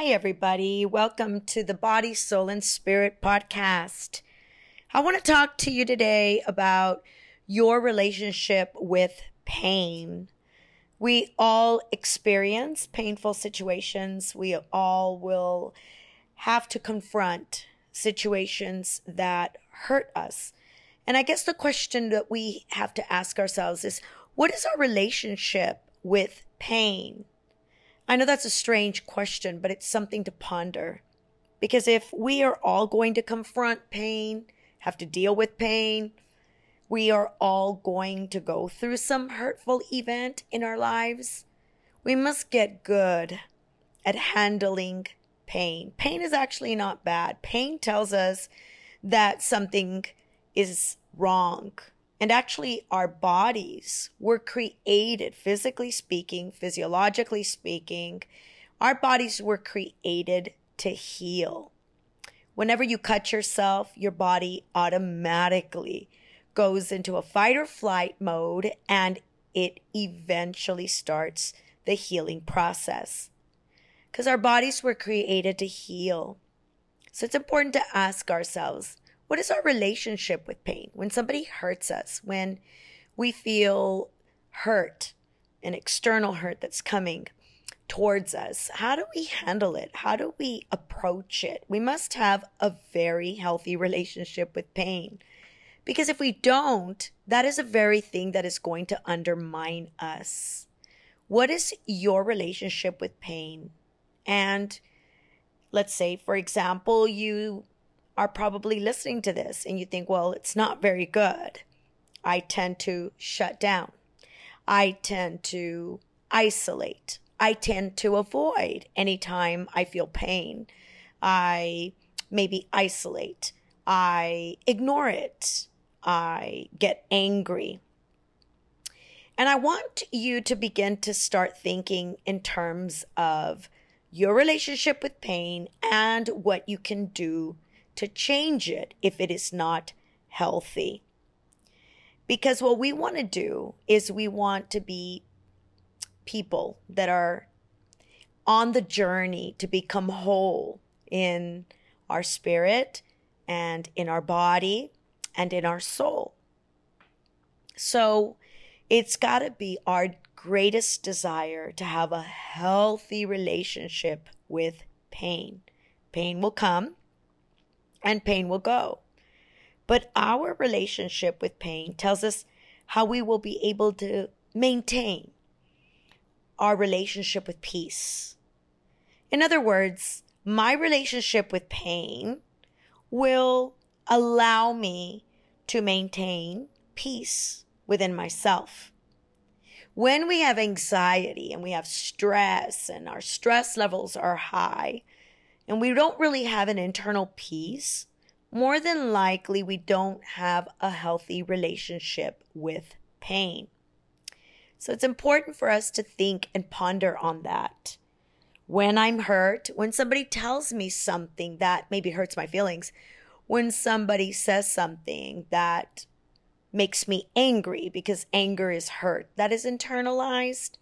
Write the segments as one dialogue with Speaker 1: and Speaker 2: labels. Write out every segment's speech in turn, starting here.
Speaker 1: Hi, everybody. Welcome to the Body, Soul, and Spirit podcast. I want to talk to you today about your relationship with pain. We all experience painful situations. We all will have to confront situations that hurt us. And I guess the question that we have to ask ourselves is what is our relationship with pain? I know that's a strange question, but it's something to ponder. Because if we are all going to confront pain, have to deal with pain, we are all going to go through some hurtful event in our lives. We must get good at handling pain. Pain is actually not bad. Pain tells us that something is wrong, and actually, our bodies were created, physically speaking, physiologically speaking, our bodies were created to heal. Whenever you cut yourself, your body automatically goes into a fight or flight mode and it eventually starts the healing process. Because our bodies were created to heal. So it's important to ask ourselves what is our relationship with pain? When somebody hurts us, when we feel hurt, an external hurt that's coming towards us, how do we handle it? How do we approach it? We must have a very healthy relationship with pain. Because if we don't, that is a very thing that is going to undermine us. What is your relationship with pain? And let's say, for example, you are probably listening to this and you think, well, it's not very good. I tend to shut down. I tend to isolate. I tend to avoid anytime I feel pain. I maybe isolate. I ignore it. I get angry. And I want you to begin to start thinking in terms of your relationship with pain and what you can do to change it if it is not healthy. Because what we want to do is we want to be people that are on the journey to become whole in our spirit and in our body and in our soul. So it's got to be our greatest desire to have a healthy relationship with pain. Pain will come and pain will go. But our relationship with pain tells us how we will be able to maintain our relationship with peace. In other words, my relationship with pain will allow me to maintain peace within myself. When we have anxiety and we have stress and our stress levels are high, and we don't really have an internal peace, more than likely we don't have a healthy relationship with pain. So it's important for us to think and ponder on that. When I'm hurt, when somebody tells me something that maybe hurts my feelings, when somebody says something that makes me angry because anger is hurt, that is internalized,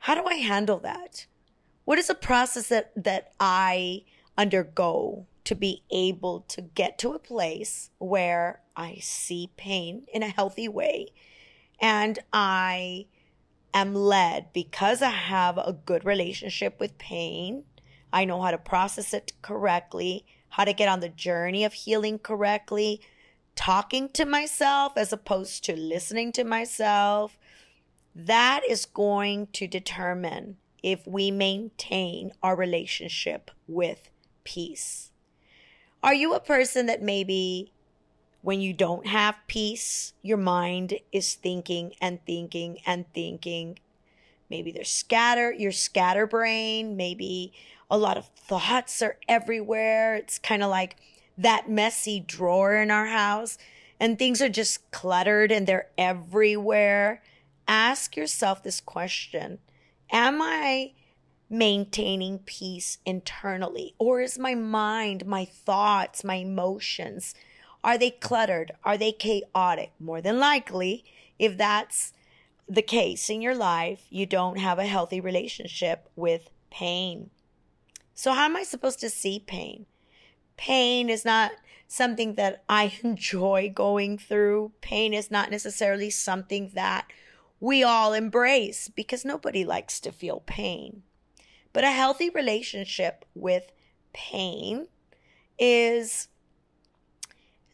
Speaker 1: how do I handle that? What is a process that that I undergo to be able to get to a place where I see pain in a healthy way and I am led because I have a good relationship with pain. I know how to process it correctly, how to get on the journey of healing correctly, talking to myself as opposed to listening to myself. That is going to determine if we maintain our relationship with peace. Are you a person that maybe when you don't have peace, your mind is thinking and thinking and thinking? Maybe there's scatter, your scatterbrain, maybe a lot of thoughts are everywhere. It's kind of like that messy drawer in our house and things are just cluttered and they're everywhere. Ask yourself this question Am I maintaining peace internally? Or is my mind, my thoughts, my emotions, are they cluttered? Are they chaotic? More than likely, if that's the case in your life, you don't have a healthy relationship with pain. So, how am I supposed to see pain? Pain is not something that I enjoy going through. Pain is not necessarily something that we all embrace because nobody likes to feel pain. But a healthy relationship with pain is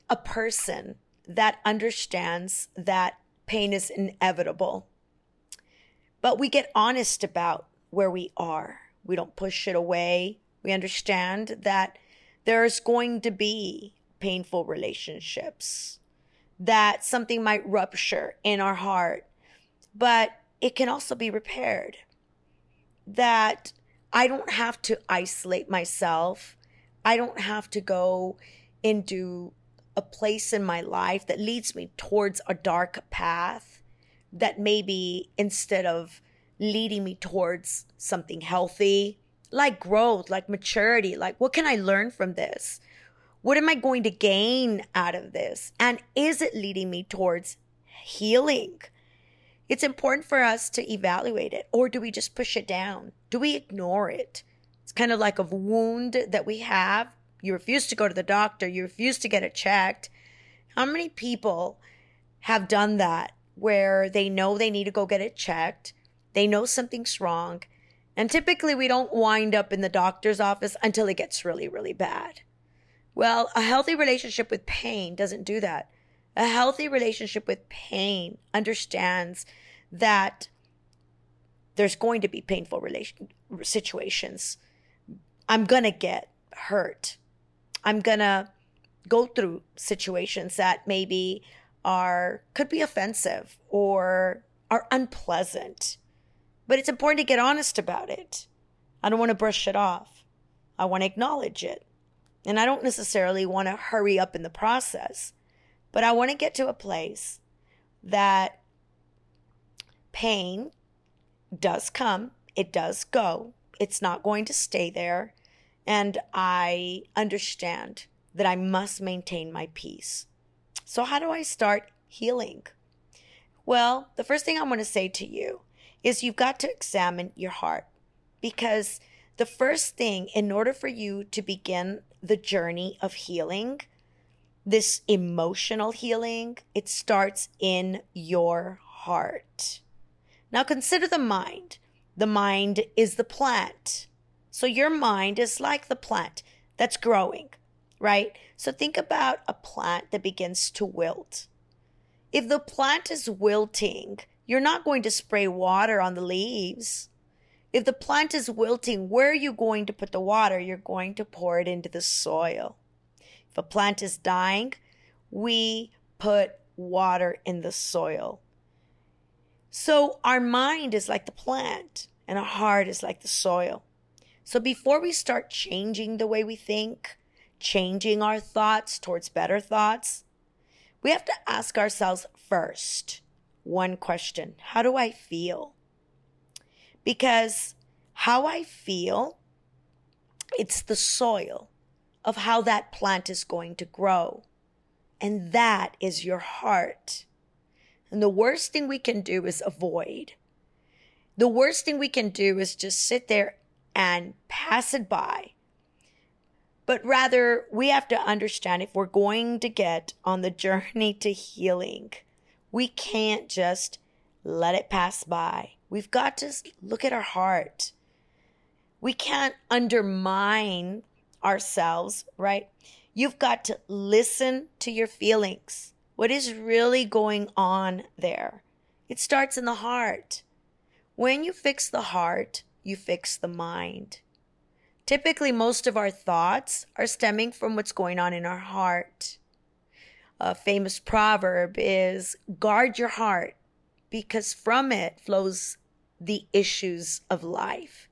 Speaker 1: a person that understands that pain is inevitable. But we get honest about where we are. We don't push it away. We understand that there's going to be painful relationships, that something might rupture in our heart, but it can also be repaired. That I don't have to isolate myself. I don't have to go into a place in my life that leads me towards a dark path that maybe instead of leading me towards something healthy, like growth, like maturity, like what can I learn from this? What am I going to gain out of this? And is it leading me towards healing? It's important for us to evaluate it, or do we just push it down? Do we ignore it? It's kind of like a wound that we have you refuse to go to the doctor. You refuse to get it checked. How many people have done that where they know they need to go get it checked? They know something's wrong. And typically we don't wind up in the doctor's office until it gets really, really bad. Well, a healthy relationship with pain doesn't do that. A healthy relationship with pain understands that there's going to be painful relation situations. I'm going to get hurt. I'm going to go through situations that maybe are could be offensive or are unpleasant. But it's important to get honest about it. I don't want to brush it off. I want to acknowledge it. And I don't necessarily want to hurry up in the process, but I want to get to a place that pain does come, it does go, it's not going to stay there, and I understand that I must maintain my peace. So, how do I start healing? Well, the first thing I want to say to you is you've got to examine your heart because the first thing, in order for you to begin the journey of healing, this emotional healing, it starts in your heart. Now, consider the mind. The mind is the plant. So your mind is like the plant that's growing, right? So think about a plant that begins to wilt. If the plant is wilting, you're not going to spray water on the leaves. If the plant is wilting, where are you going to put the water? You're going to pour it into the soil. If a plant is dying, we put water in the soil. So our mind is like the plant and our heart is like the soil. So before we start changing the way we think, changing our thoughts towards better thoughts, we have to ask ourselves first one question How do I feel? Because how I feel, it's the soil of how that plant is going to grow. And that is your heart. And the worst thing we can do is avoid. The worst thing we can do is just sit there and pass it by. But rather, we have to understand if we're going to get on the journey to healing, we can't just let it pass by. We've got to look at our heart. We can't undermine ourselves, right? You've got to listen to your feelings. What is really going on there? It starts in the heart. When you fix the heart, you fix the mind. Typically, most of our thoughts are stemming from what's going on in our heart. A famous proverb is guard your heart because from it flows the issues of life.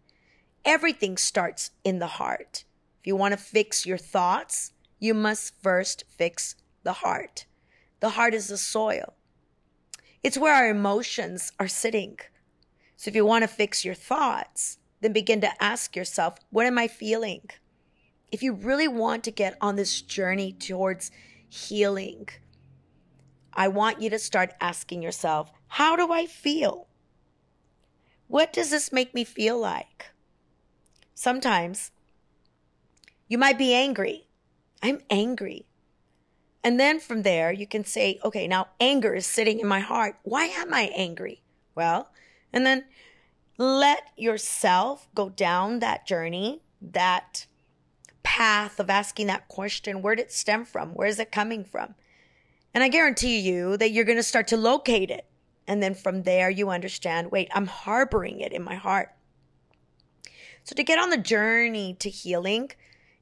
Speaker 1: Everything starts in the heart. If you want to fix your thoughts, you must first fix the heart. The heart is the soil. It's where our emotions are sitting. So if you want to fix your thoughts, then begin to ask yourself, what am I feeling? If you really want to get on this journey towards healing, I want you to start asking yourself, how do I feel? What does this make me feel like? Sometimes You might be angry. I'm angry. And then from there, you can say, okay, now anger is sitting in my heart. Why am I angry? Well, and then let yourself go down that journey, that path of asking that question. Where did it stem from? Where is it coming from? And I guarantee you that you're going to start to locate it. And then from there, you understand wait, I'm harboring it in my heart. So to get on the journey to healing,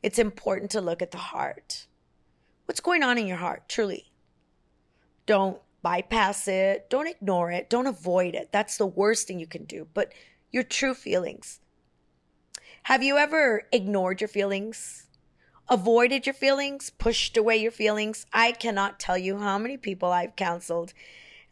Speaker 1: it's important to look at the heart. What's going on in your heart, truly? Don't bypass it. Don't ignore it. Don't avoid it. That's the worst thing you can do. But your true feelings. Have you ever ignored your feelings? Avoided your feelings? Pushed away your feelings? I cannot tell you how many people I've counseled.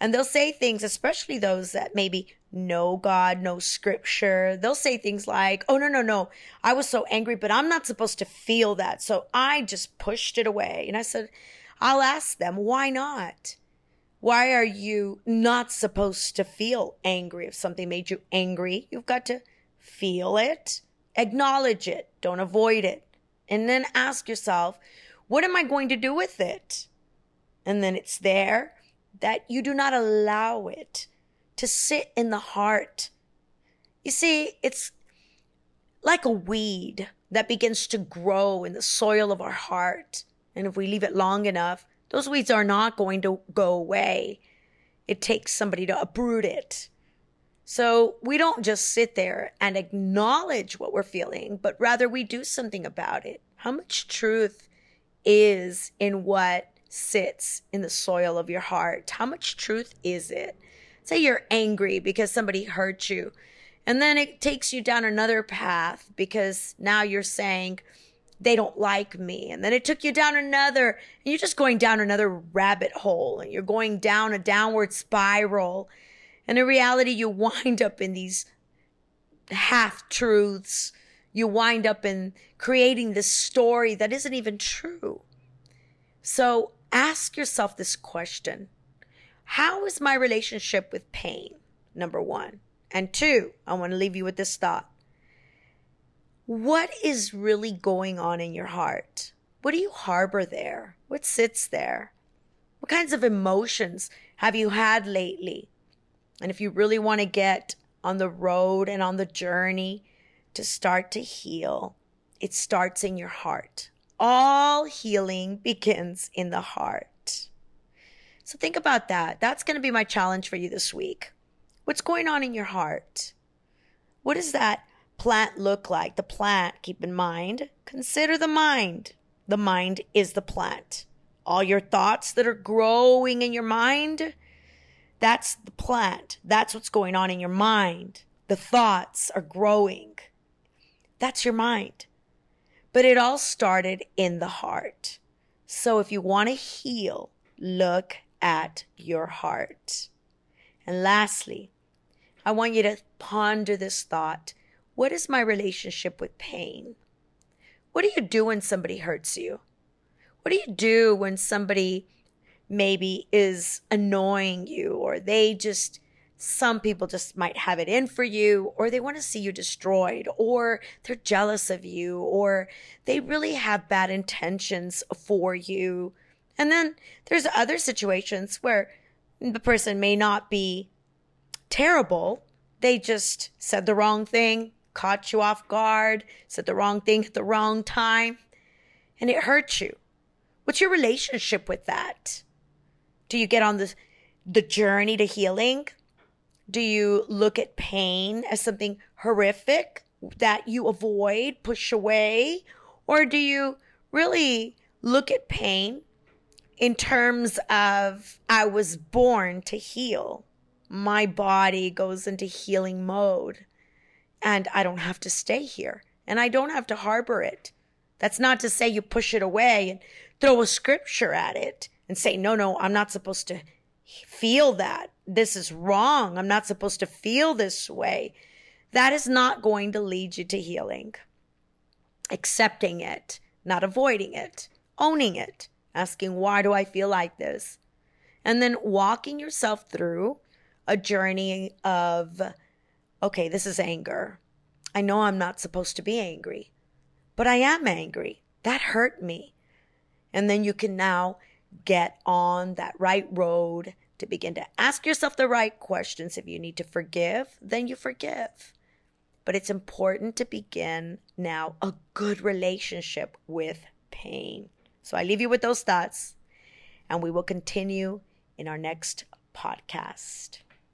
Speaker 1: And they'll say things, especially those that maybe know God, know scripture. They'll say things like, Oh, no, no, no. I was so angry, but I'm not supposed to feel that. So I just pushed it away. And I said, I'll ask them, why not? Why are you not supposed to feel angry? If something made you angry, you've got to feel it, acknowledge it, don't avoid it. And then ask yourself, what am I going to do with it? And then it's there that you do not allow it to sit in the heart. You see, it's like a weed that begins to grow in the soil of our heart. And if we leave it long enough, those weeds are not going to go away. It takes somebody to uproot it. So we don't just sit there and acknowledge what we're feeling, but rather we do something about it. How much truth is in what sits in the soil of your heart? How much truth is it? Say you're angry because somebody hurt you. And then it takes you down another path because now you're saying, they don't like me. And then it took you down another, and you're just going down another rabbit hole and you're going down a downward spiral. And in reality, you wind up in these half truths. You wind up in creating this story that isn't even true. So ask yourself this question How is my relationship with pain? Number one. And two, I want to leave you with this thought what is really going on in your heart? What do you harbor there? What sits there? What kinds of emotions have you had lately? And if you really want to get on the road and on the journey to start to heal, it starts in your heart. All healing begins in the heart. So think about that. That's going to be my challenge for you this week. What's going on in your heart? What does that plant look like? The plant, keep in mind, consider the mind. The mind is the plant. All your thoughts that are growing in your mind, that's the plant. That's what's going on in your mind. The thoughts are growing. That's your mind. But it all started in the heart. So if you want to heal, look at your heart. And lastly, I want you to ponder this thought what is my relationship with pain? What do you do when somebody hurts you? What do you do when somebody maybe is annoying you or they just some people just might have it in for you or they want to see you destroyed or they're jealous of you or they really have bad intentions for you. And then there's other situations where the person may not be terrible. They just said the wrong thing caught you off guard, said the wrong thing at the wrong time, and it hurts you. What's your relationship with that? Do you get on the, the journey to healing? Do you look at pain as something horrific that you avoid, push away? Or do you really look at pain in terms of I was born to heal? My body goes into healing mode and I don't have to stay here and I don't have to harbor it. That's not to say you push it away and throw a scripture at it and say, no, no, I'm not supposed to feel that. This is wrong. I'm not supposed to feel this way. That is not going to lead you to healing. Accepting it, not avoiding it, owning it, asking, why do I feel like this? And then walking yourself through a journey of okay, this is anger. I know I'm not supposed to be angry, but I am angry. That hurt me. And then you can now get on that right road to begin to ask yourself the right questions. If you need to forgive, then you forgive. But it's important to begin now a good relationship with pain. So I leave you with those thoughts, and we will continue in our next podcast.